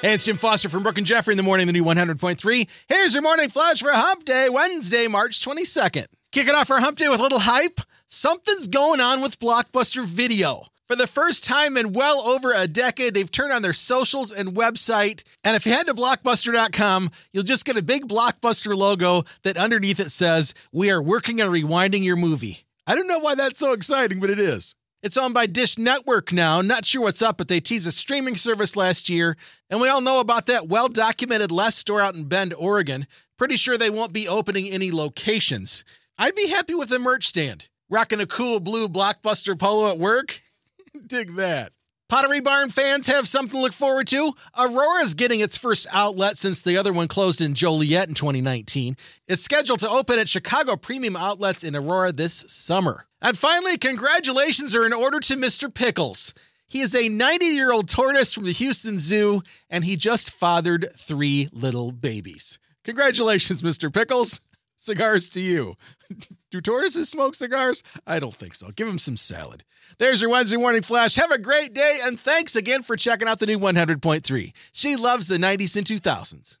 Hey, it's Jim Foster from Brooke and Jeffrey in the morning, the new 100.3. Here's your morning flash for Hump Day, Wednesday, March 22nd. Kicking off our Hump Day with a little hype. Something's going on with Blockbuster Video. For the first time in well over a decade, they've turned on their socials and website. And if you head to blockbuster.com, you'll just get a big Blockbuster logo that underneath it says, We are working on rewinding your movie. I don't know why that's so exciting, but it is. It's owned by Dish Network now. Not sure what's up, but they teased a streaming service last year. And we all know about that well documented Les store out in Bend, Oregon. Pretty sure they won't be opening any locations. I'd be happy with a merch stand. Rocking a cool blue blockbuster polo at work. Dig that. Pottery Barn fans have something to look forward to. Aurora's getting its first outlet since the other one closed in Joliet in 2019. It's scheduled to open at Chicago Premium Outlets in Aurora this summer. And finally, congratulations are in order to Mr. Pickles. He is a 90 year old tortoise from the Houston Zoo, and he just fathered three little babies. Congratulations, Mr. Pickles. Cigars to you. Do tortoises smoke cigars? I don't think so. Give them some salad. There's your Wednesday morning flash. Have a great day, and thanks again for checking out the new 100.3. She loves the 90s and 2000s.